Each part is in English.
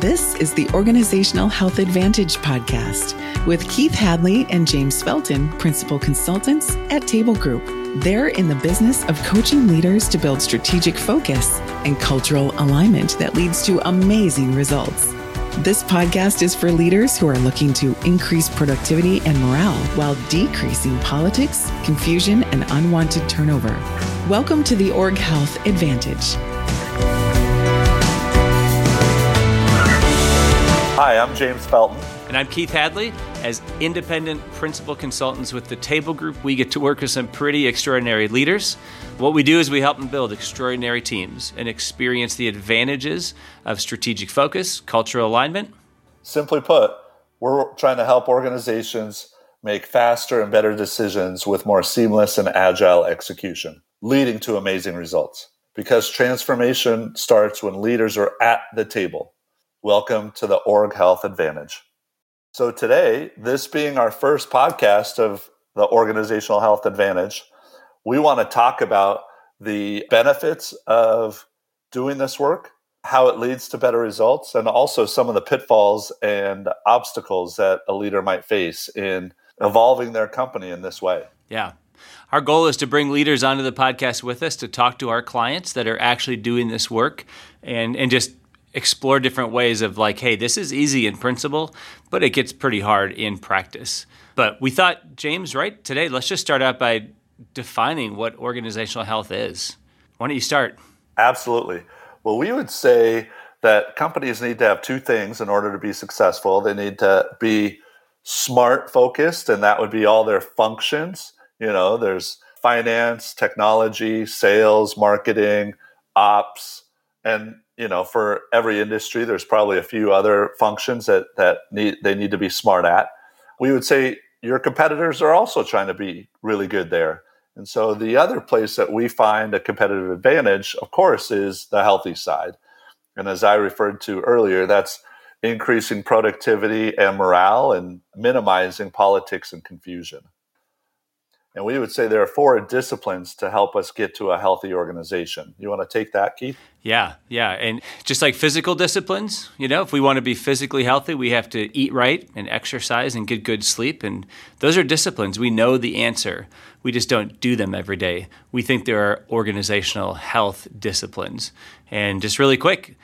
This is the Organizational Health Advantage podcast with Keith Hadley and James Felton, principal consultants at Table Group. They're in the business of coaching leaders to build strategic focus and cultural alignment that leads to amazing results. This podcast is for leaders who are looking to increase productivity and morale while decreasing politics, confusion, and unwanted turnover. Welcome to the Org Health Advantage. Hi, I'm James Felton. And I'm Keith Hadley. As independent principal consultants with the Table Group, we get to work with some pretty extraordinary leaders. What we do is we help them build extraordinary teams and experience the advantages of strategic focus, cultural alignment. Simply put, we're trying to help organizations make faster and better decisions with more seamless and agile execution, leading to amazing results. Because transformation starts when leaders are at the table. Welcome to the Org Health Advantage. So, today, this being our first podcast of the Organizational Health Advantage, we want to talk about the benefits of doing this work, how it leads to better results, and also some of the pitfalls and obstacles that a leader might face in evolving their company in this way. Yeah. Our goal is to bring leaders onto the podcast with us to talk to our clients that are actually doing this work and, and just explore different ways of like, hey, this is easy in principle, but it gets pretty hard in practice. But we thought, James, right today, let's just start out by defining what organizational health is. Why don't you start? Absolutely. Well, we would say that companies need to have two things in order to be successful. They need to be smart focused, and that would be all their functions. You know, there's finance, technology, sales, marketing, ops, and you know, for every industry, there's probably a few other functions that that need they need to be smart at. We would say your competitors are also trying to be really good there. And so the other place that we find a competitive advantage, of course, is the healthy side. And as I referred to earlier, that's increasing productivity and morale and minimizing politics and confusion. And we would say there are four disciplines to help us get to a healthy organization. You want to take that, Keith? Yeah, yeah. And just like physical disciplines, you know, if we want to be physically healthy, we have to eat right and exercise and get good sleep. And those are disciplines. We know the answer. We just don't do them every day. We think there are organizational health disciplines. And just really quick,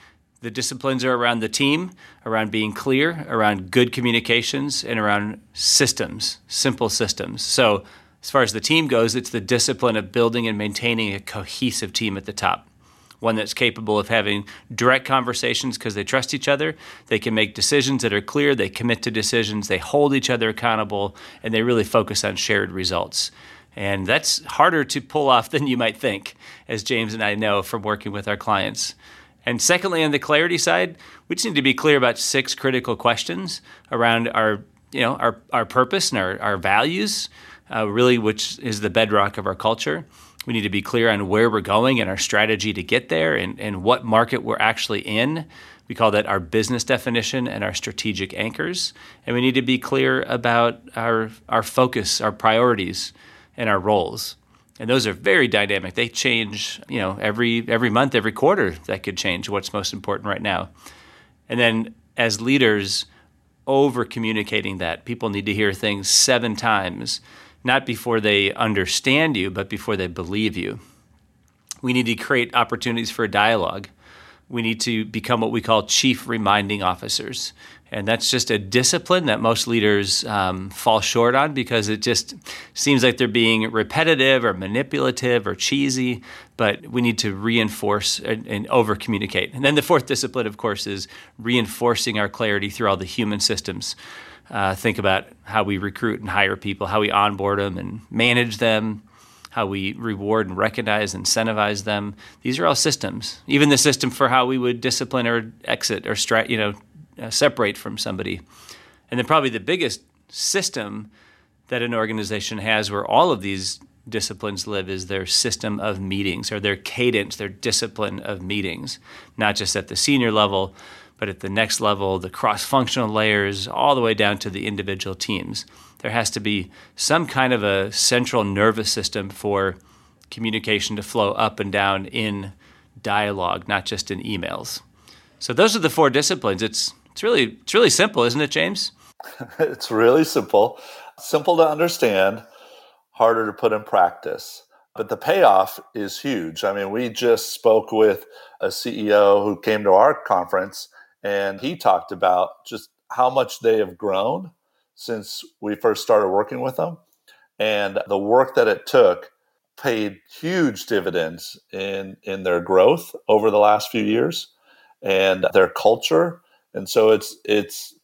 the disciplines are around the team, around being clear, around good communications, and around systems, simple systems. So, as far as the team goes, it's the discipline of building and maintaining a cohesive team at the top. One that's capable of having direct conversations because they trust each other. They can make decisions that are clear. They commit to decisions. They hold each other accountable. And they really focus on shared results. And that's harder to pull off than you might think, as James and I know from working with our clients. And secondly, on the clarity side, we just need to be clear about six critical questions around our, you know, our, our purpose and our, our values uh, really, which is the bedrock of our culture. We need to be clear on where we're going and our strategy to get there and, and what market we're actually in. We call that our business definition and our strategic anchors. And we need to be clear about our, our focus, our priorities, and our roles. And those are very dynamic. They change, you know, every every month, every quarter that could change what's most important right now. And then as leaders, over communicating that. People need to hear things seven times not before they understand you, but before they believe you. We need to create opportunities for a dialogue. We need to become what we call chief reminding officers. And that's just a discipline that most leaders um, fall short on because it just seems like they're being repetitive or manipulative or cheesy. But we need to reinforce and, and over communicate. And then the fourth discipline, of course, is reinforcing our clarity through all the human systems uh, think about how we recruit and hire people, how we onboard them and manage them, how we reward and recognize incentivize them. These are all systems. Even the system for how we would discipline or exit or stra- you know uh, separate from somebody. And then probably the biggest system that an organization has where all of these disciplines live is their system of meetings or their cadence, their discipline of meetings, not just at the senior level, but at the next level, the cross functional layers, all the way down to the individual teams. There has to be some kind of a central nervous system for communication to flow up and down in dialogue, not just in emails. So those are the four disciplines. It's it's really it's really simple, isn't it, James? it's really simple. Simple to understand, harder to put in practice. But the payoff is huge. I mean, we just spoke with a CEO who came to our conference and he talked about just how much they have grown since we first started working with them. And the work that it took paid huge dividends in in their growth over the last few years and their culture. And so it's it's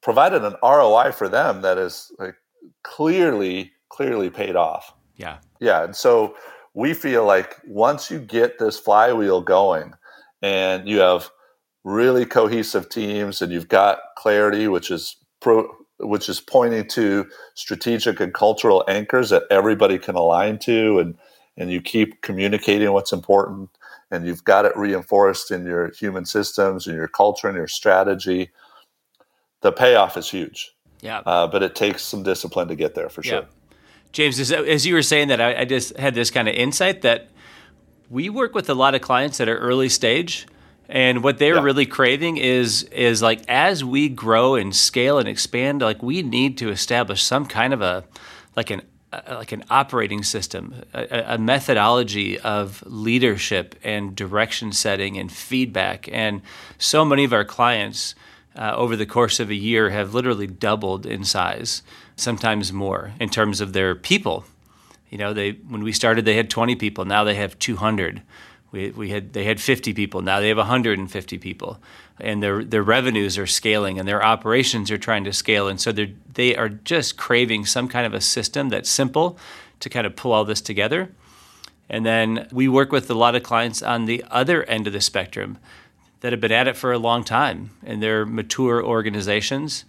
provided an ROI for them that is like clearly clearly paid off. Yeah. Yeah and so we feel like once you get this flywheel going and you have really cohesive teams and you've got clarity which is pro, which is pointing to strategic and cultural anchors that everybody can align to and and you keep communicating what's important and you've got it reinforced in your human systems and your culture and your strategy. The payoff is huge yeah. uh, but it takes some discipline to get there for sure. Yeah. james as, as you were saying that I, I just had this kind of insight that we work with a lot of clients that are early stage and what they're yeah. really craving is is like as we grow and scale and expand, like we need to establish some kind of a like an like an operating system, a, a, methodology of leadership and direction setting and feedback. And so many of our clients uh, over the course of a year have literally doubled in size, sometimes more, in terms of their people. You know, they when we started, they had 20 people. Now they have 200. We, we had they had 50 people. Now they have 150 people. And their their revenues are scaling and their operations are trying to scale. And so they they are just craving some kind of a system that's simple to kind of pull all this together. And then we work with a lot of clients on the other end of the spectrum that have been at it for a long time and they're mature organizations.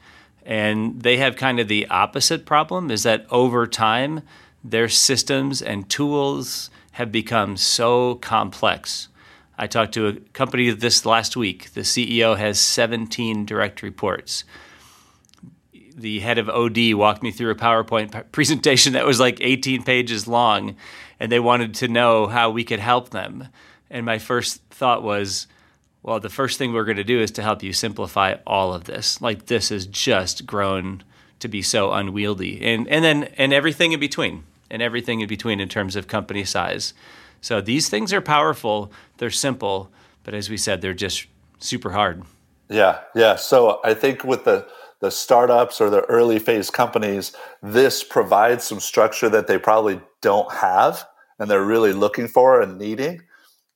And they have kind of the opposite problem is that over time their systems and tools have become so complex. I talked to a company this last week. The CEO has 17 direct reports. The head of OD walked me through a PowerPoint presentation that was like 18 pages long, and they wanted to know how we could help them. And my first thought was, well, the first thing we're going to do is to help you simplify all of this. Like this has just grown to be so unwieldy, and and then and everything in between and everything in between in terms of company size. So these things are powerful, they're simple, but as we said, they're just super hard. Yeah, yeah. So I think with the the startups or the early phase companies, this provides some structure that they probably don't have and they're really looking for and needing.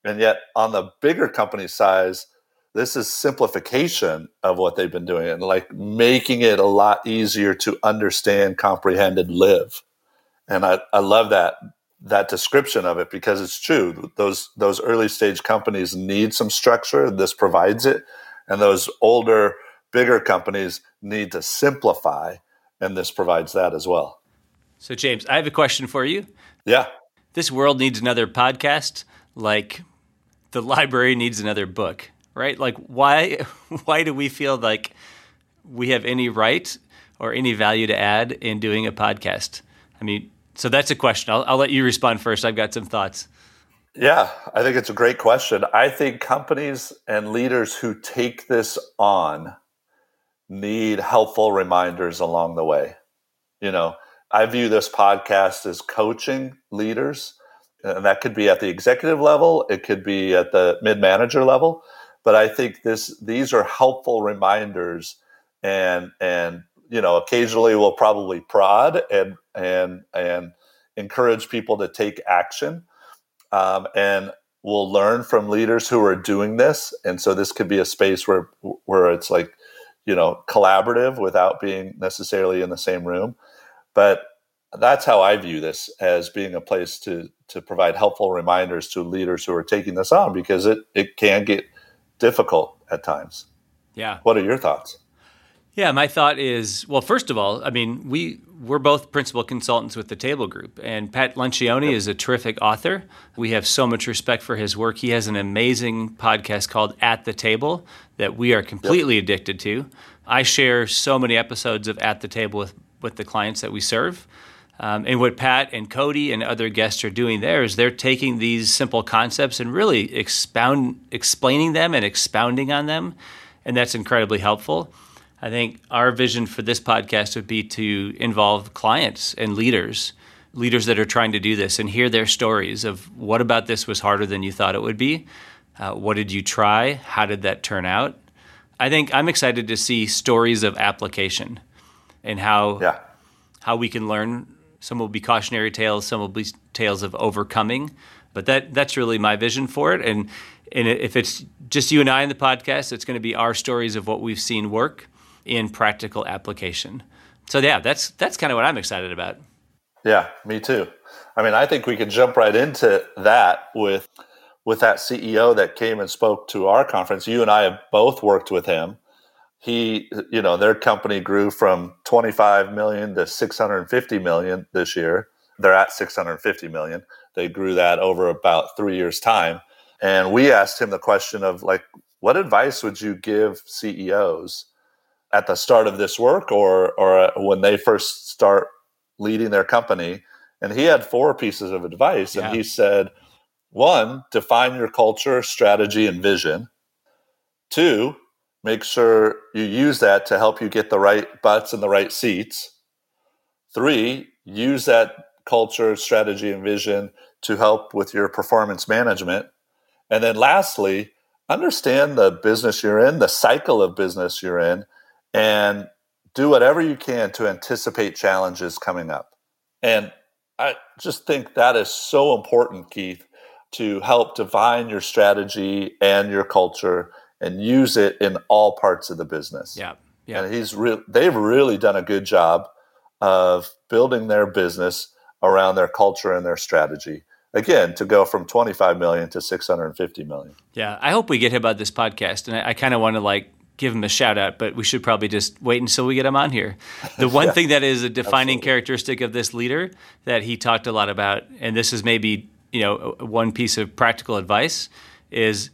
And yet on the bigger company size, this is simplification of what they've been doing and like making it a lot easier to understand, comprehend, and live and I, I love that that description of it because it's true. Those those early stage companies need some structure. This provides it, and those older, bigger companies need to simplify, and this provides that as well. So, James, I have a question for you. Yeah, this world needs another podcast, like the library needs another book, right? Like, why why do we feel like we have any right or any value to add in doing a podcast? I mean, so that's a question. I'll, I'll let you respond first. I've got some thoughts. Yeah, I think it's a great question. I think companies and leaders who take this on need helpful reminders along the way. You know, I view this podcast as coaching leaders, and that could be at the executive level, it could be at the mid manager level, but I think this these are helpful reminders and and you know, occasionally we'll probably prod and and and encourage people to take action, um, and we'll learn from leaders who are doing this. And so this could be a space where where it's like, you know, collaborative without being necessarily in the same room. But that's how I view this as being a place to to provide helpful reminders to leaders who are taking this on because it it can get difficult at times. Yeah. What are your thoughts? Yeah, my thought is well, first of all, I mean, we we're both principal consultants with the Table Group, and Pat Lencioni yep. is a terrific author. We have so much respect for his work. He has an amazing podcast called At the Table that we are completely yep. addicted to. I share so many episodes of At the Table with with the clients that we serve. Um, and what Pat and Cody and other guests are doing there is they're taking these simple concepts and really expound, explaining them and expounding on them. And that's incredibly helpful. I think our vision for this podcast would be to involve clients and leaders, leaders that are trying to do this, and hear their stories of what about this was harder than you thought it would be. Uh, what did you try? How did that turn out? I think I'm excited to see stories of application and how yeah. how we can learn some will be cautionary tales, some will be tales of overcoming. But that that's really my vision for it. And and if it's just you and I in the podcast, it's going to be our stories of what we've seen work in practical application. So yeah, that's that's kind of what I'm excited about. Yeah, me too. I mean, I think we could jump right into that with with that CEO that came and spoke to our conference. You and I have both worked with him he you know their company grew from 25 million to 650 million this year they're at 650 million they grew that over about three years time and we asked him the question of like what advice would you give ceos at the start of this work or or uh, when they first start leading their company and he had four pieces of advice yeah. and he said one define your culture strategy and vision two Make sure you use that to help you get the right butts in the right seats. Three, use that culture, strategy, and vision to help with your performance management. And then lastly, understand the business you're in, the cycle of business you're in, and do whatever you can to anticipate challenges coming up. And I just think that is so important, Keith, to help define your strategy and your culture and use it in all parts of the business. Yeah. Yeah. And he's re- they've really done a good job of building their business around their culture and their strategy. Again, to go from 25 million to 650 million. Yeah, I hope we get him on this podcast, and I, I kind of want to like give him a shout out, but we should probably just wait until we get him on here. The one yeah, thing that is a defining absolutely. characteristic of this leader that he talked a lot about, and this is maybe you know one piece of practical advice, is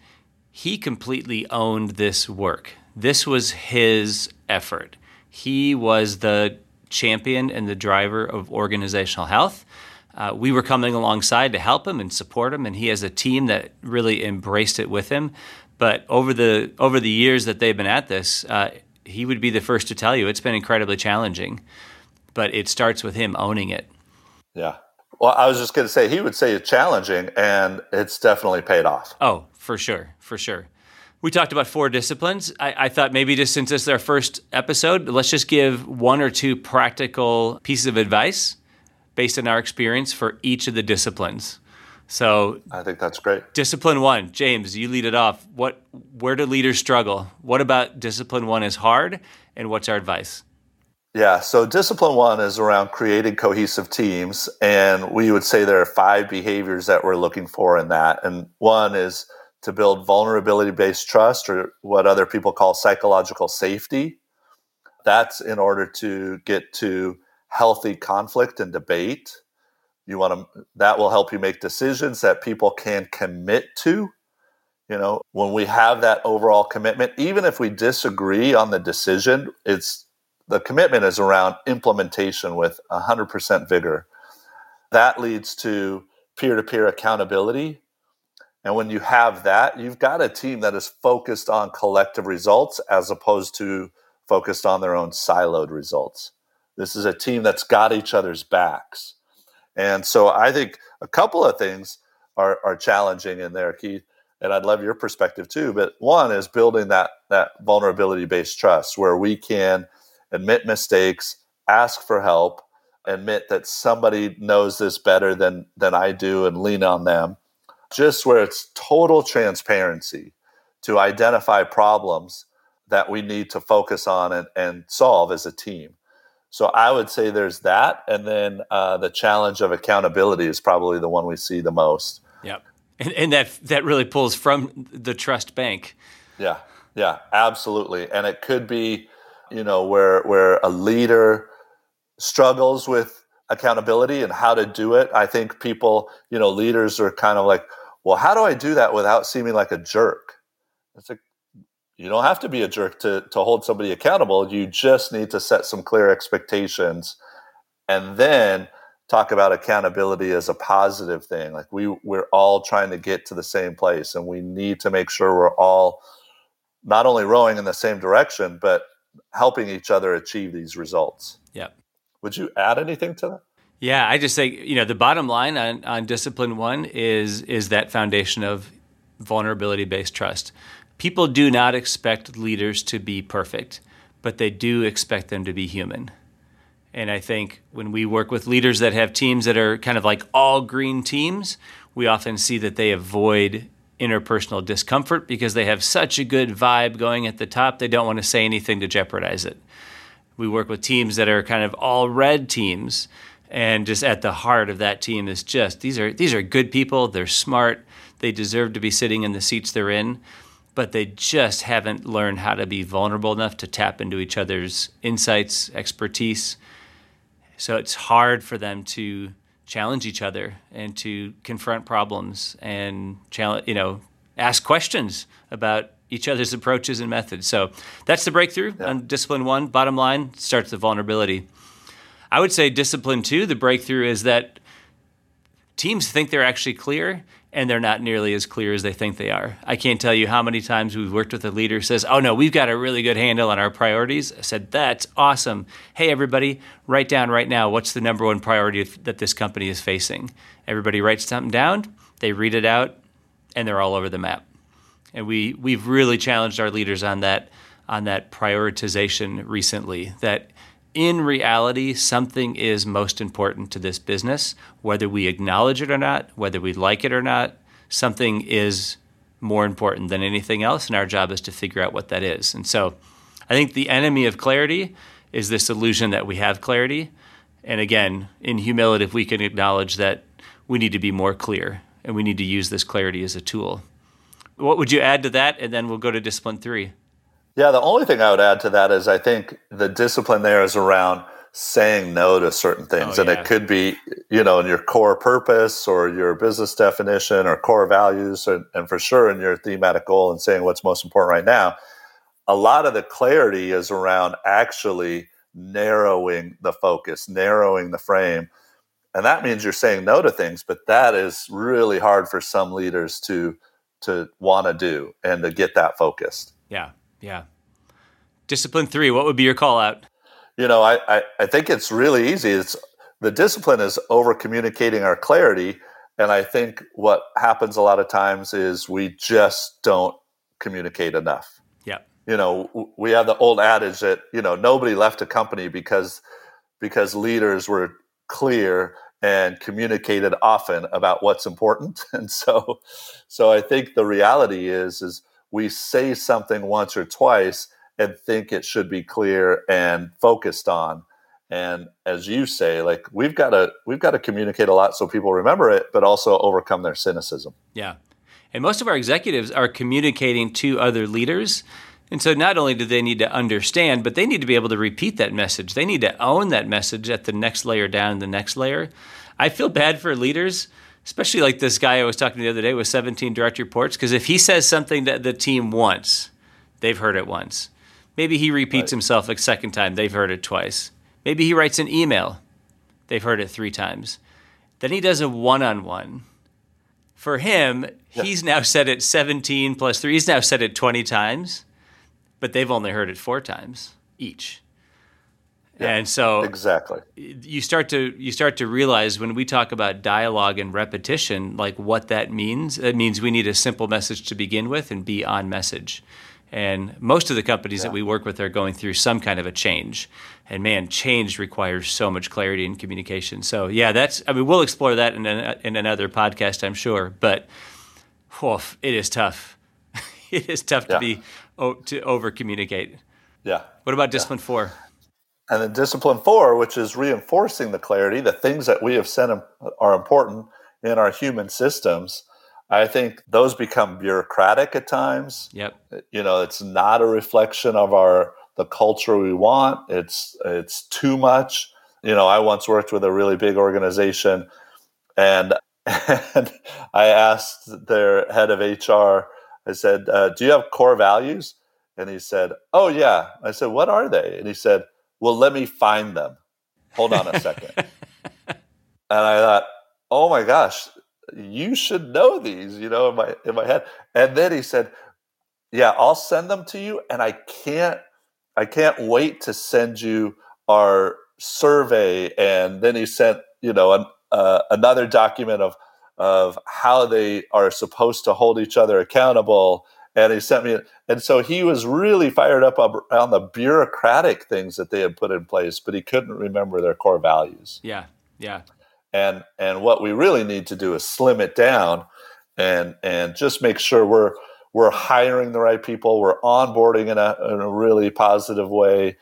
he completely owned this work. This was his effort. He was the champion and the driver of organizational health. Uh, we were coming alongside to help him and support him, and he has a team that really embraced it with him. But over the over the years that they've been at this, uh, he would be the first to tell you it's been incredibly challenging. But it starts with him owning it. Yeah. Well, I was just going to say he would say it's challenging, and it's definitely paid off. Oh, for sure, for sure. We talked about four disciplines. I, I, thought maybe just since this is our first episode, let's just give one or two practical pieces of advice based on our experience for each of the disciplines. So I think that's great. Discipline one, James, you lead it off. What where do leaders struggle? What about discipline one is hard and what's our advice? Yeah, so discipline one is around creating cohesive teams. And we would say there are five behaviors that we're looking for in that. And one is to build vulnerability based trust, or what other people call psychological safety. That's in order to get to healthy conflict and debate. You want to, that will help you make decisions that people can commit to. You know, when we have that overall commitment, even if we disagree on the decision, it's the commitment is around implementation with 100% vigor. That leads to peer to peer accountability and when you have that, you've got a team that is focused on collective results as opposed to focused on their own siloed results. This is a team that's got each other's backs. And so I think a couple of things are, are challenging in there, Keith. And I'd love your perspective too. But one is building that, that vulnerability based trust where we can admit mistakes, ask for help, admit that somebody knows this better than, than I do, and lean on them just where it's total transparency to identify problems that we need to focus on and, and solve as a team. So I would say there's that, and then uh, the challenge of accountability is probably the one we see the most. Yep, and, and that that really pulls from the trust bank. Yeah, yeah, absolutely, and it could be, you know, where where a leader struggles with accountability and how to do it. I think people, you know, leaders are kind of like, well, how do I do that without seeming like a jerk? It's like you don't have to be a jerk to, to hold somebody accountable. You just need to set some clear expectations. And then talk about accountability as a positive thing. Like we we're all trying to get to the same place and we need to make sure we're all not only rowing in the same direction but helping each other achieve these results. Yeah. Would you add anything to that? Yeah, I just say, you know, the bottom line on, on discipline one is is that foundation of vulnerability based trust. People do not expect leaders to be perfect, but they do expect them to be human. And I think when we work with leaders that have teams that are kind of like all green teams, we often see that they avoid interpersonal discomfort because they have such a good vibe going at the top, they don't want to say anything to jeopardize it. We work with teams that are kind of all red teams, and just at the heart of that team is just these are these are good people, they're smart, they deserve to be sitting in the seats they're in, but they just haven't learned how to be vulnerable enough to tap into each other's insights, expertise, so it's hard for them to challenge each other and to confront problems and challenge, you know, ask questions about each other's approaches and methods. So that's the breakthrough yeah. on discipline one. Bottom line starts the vulnerability. I would say discipline two, the breakthrough is that teams think they're actually clear and they're not nearly as clear as they think they are. I can't tell you how many times we've worked with a leader says, "Oh no, we've got a really good handle on our priorities." I said, "That's awesome. Hey everybody, write down right now what's the number one priority that this company is facing." Everybody writes something down, they read it out, and they're all over the map. And we we've really challenged our leaders on that on that prioritization recently that in reality, something is most important to this business, whether we acknowledge it or not, whether we like it or not. Something is more important than anything else, and our job is to figure out what that is. And so I think the enemy of clarity is this illusion that we have clarity. And again, in humility, if we can acknowledge that we need to be more clear and we need to use this clarity as a tool. What would you add to that? And then we'll go to discipline three. Yeah, the only thing I would add to that is I think the discipline there is around saying no to certain things. Oh, and yeah. it could be, you know, in your core purpose or your business definition or core values, and, and for sure in your thematic goal and saying what's most important right now. A lot of the clarity is around actually narrowing the focus, narrowing the frame. And that means you're saying no to things, but that is really hard for some leaders to to want to do and to get that focused. Yeah. Yeah. Discipline three, what would be your call out? You know, I, I, I think it's really easy. It's the discipline is over communicating our clarity. And I think what happens a lot of times is we just don't communicate enough. Yeah. You know, we have the old adage that, you know, nobody left a company because because leaders were clear and communicated often about what's important. And so so I think the reality is is we say something once or twice and think it should be clear and focused on. And as you say like we've got to we've got to communicate a lot so people remember it but also overcome their cynicism. Yeah. And most of our executives are communicating to other leaders. And so not only do they need to understand but they need to be able to repeat that message. They need to own that message at the next layer down the next layer. I feel bad for leaders especially like this guy I was talking to the other day with 17 direct reports, because if he says something that the team wants, they've heard it once. Maybe he repeats right. himself a second time, they've heard it twice. Maybe he writes an email, they've heard it three times. Then he does a one on one. For him, yeah. he's now said it 17 plus three, he's now said it 20 times, but they've only heard it four times each. Yeah, and so exactly. you start to you start to realize when we talk about dialogue and repetition like what that means it means we need a simple message to begin with and be on message. And most of the companies yeah. that we work with are going through some kind of a change. And man change requires so much clarity and communication. So yeah that's i mean we'll explore that in, an, in another podcast i'm sure. But oof, it is tough. It is tough yeah. to be to over communicate. Yeah. What about discipline four and then discipline four, which is reinforcing the clarity, the things that we have said are important in our human systems. I think those become bureaucratic at times. Yep. You know, it's not a reflection of our the culture we want. It's it's too much. You know, I once worked with a really big organization, and and I asked their head of HR. I said, uh, "Do you have core values?" And he said, "Oh yeah." I said, "What are they?" And he said well, let me find them. Hold on a second. and I thought, oh my gosh, you should know these, you know, in my in my head. And then he said, yeah, I'll send them to you, and I can't I can't wait to send you our survey. And then he sent, you know, an, uh, another document of of how they are supposed to hold each other accountable. And he sent me, and so he was really fired up on the bureaucratic things that they had put in place, but he couldn't remember their core values. Yeah, yeah. And and what we really need to do is slim it down, and and just make sure we're we're hiring the right people, we're onboarding in a in a really positive way,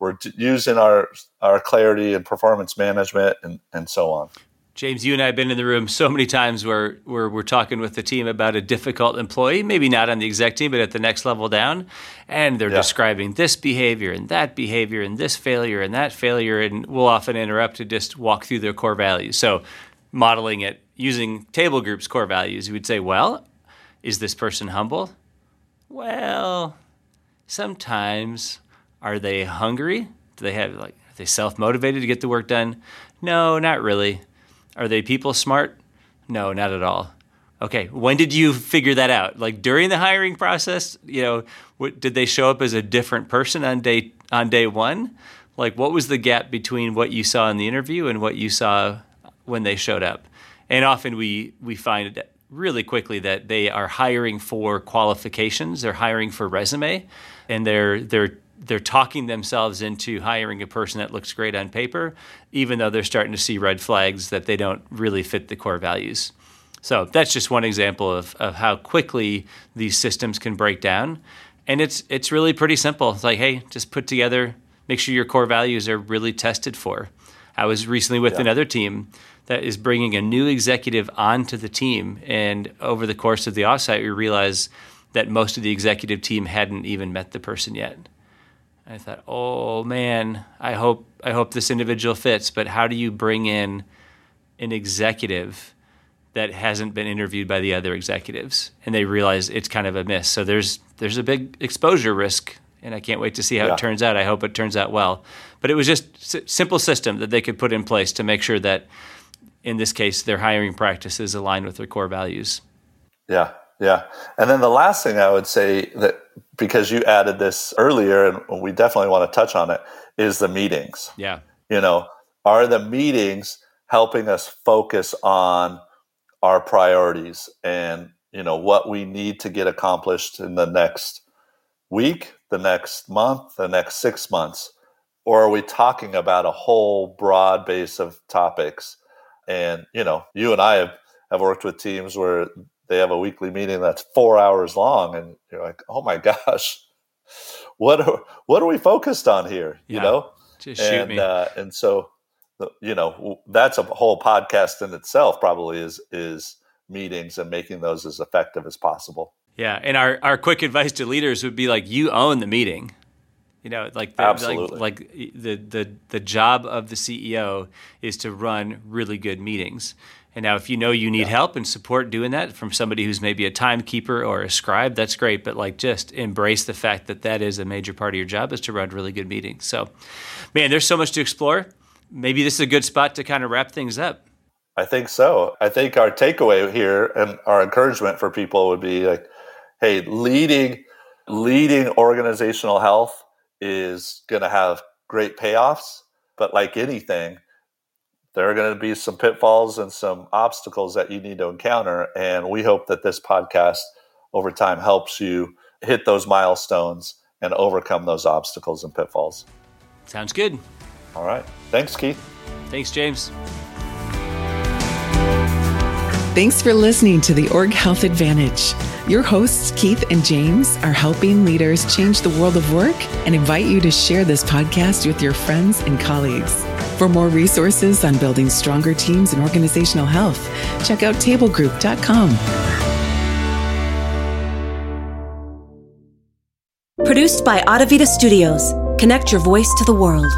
we're using our our clarity and performance management, and and so on. James, you and I have been in the room so many times where, where we're talking with the team about a difficult employee, maybe not on the exec team, but at the next level down. And they're yeah. describing this behavior and that behavior and this failure and that failure. And we'll often interrupt to just walk through their core values. So, modeling it using table groups' core values, you would say, well, is this person humble? Well, sometimes. Are they hungry? Do they have like are they self motivated to get the work done? No, not really. Are they people smart? No, not at all. Okay, when did you figure that out? Like during the hiring process, you know, what, did they show up as a different person on day on day one? Like, what was the gap between what you saw in the interview and what you saw when they showed up? And often we we find really quickly that they are hiring for qualifications, they're hiring for resume, and they're they're they're talking themselves into hiring a person that looks great on paper, even though they're starting to see red flags that they don't really fit the core values. So that's just one example of, of how quickly these systems can break down. And it's it's really pretty simple. It's like, hey, just put together, make sure your core values are really tested for. I was recently with yeah. another team that is bringing a new executive onto the team, and over the course of the offsite, we realized that most of the executive team hadn't even met the person yet. I thought, oh man, I hope I hope this individual fits. But how do you bring in an executive that hasn't been interviewed by the other executives? And they realize it's kind of a miss. So there's there's a big exposure risk, and I can't wait to see how yeah. it turns out. I hope it turns out well. But it was just a simple system that they could put in place to make sure that, in this case, their hiring practices align with their core values. Yeah, yeah. And then the last thing I would say that because you added this earlier and we definitely want to touch on it is the meetings. Yeah. You know, are the meetings helping us focus on our priorities and, you know, what we need to get accomplished in the next week, the next month, the next 6 months? Or are we talking about a whole broad base of topics? And, you know, you and I have have worked with teams where they have a weekly meeting that's four hours long, and you're like, oh my gosh, what are what are we focused on here? Yeah, you know, just shoot and, me. Uh, and so, you know, that's a whole podcast in itself. Probably is is meetings and making those as effective as possible. Yeah, and our our quick advice to leaders would be like, you own the meeting. You know, like the, Absolutely. like, like the the the job of the CEO is to run really good meetings. And now, if you know you need yeah. help and support doing that from somebody who's maybe a timekeeper or a scribe, that's great. But like, just embrace the fact that that is a major part of your job is to run really good meetings. So, man, there's so much to explore. Maybe this is a good spot to kind of wrap things up. I think so. I think our takeaway here and our encouragement for people would be like, hey, leading leading organizational health is going to have great payoffs, but like anything there are going to be some pitfalls and some obstacles that you need to encounter. And we hope that this podcast over time helps you hit those milestones and overcome those obstacles and pitfalls. Sounds good. All right. Thanks, Keith. Thanks, James. Thanks for listening to the Org Health Advantage. Your hosts, Keith and James, are helping leaders change the world of work and invite you to share this podcast with your friends and colleagues. For more resources on building stronger teams and organizational health, check out tablegroup.com. Produced by Audavita Studios. Connect your voice to the world.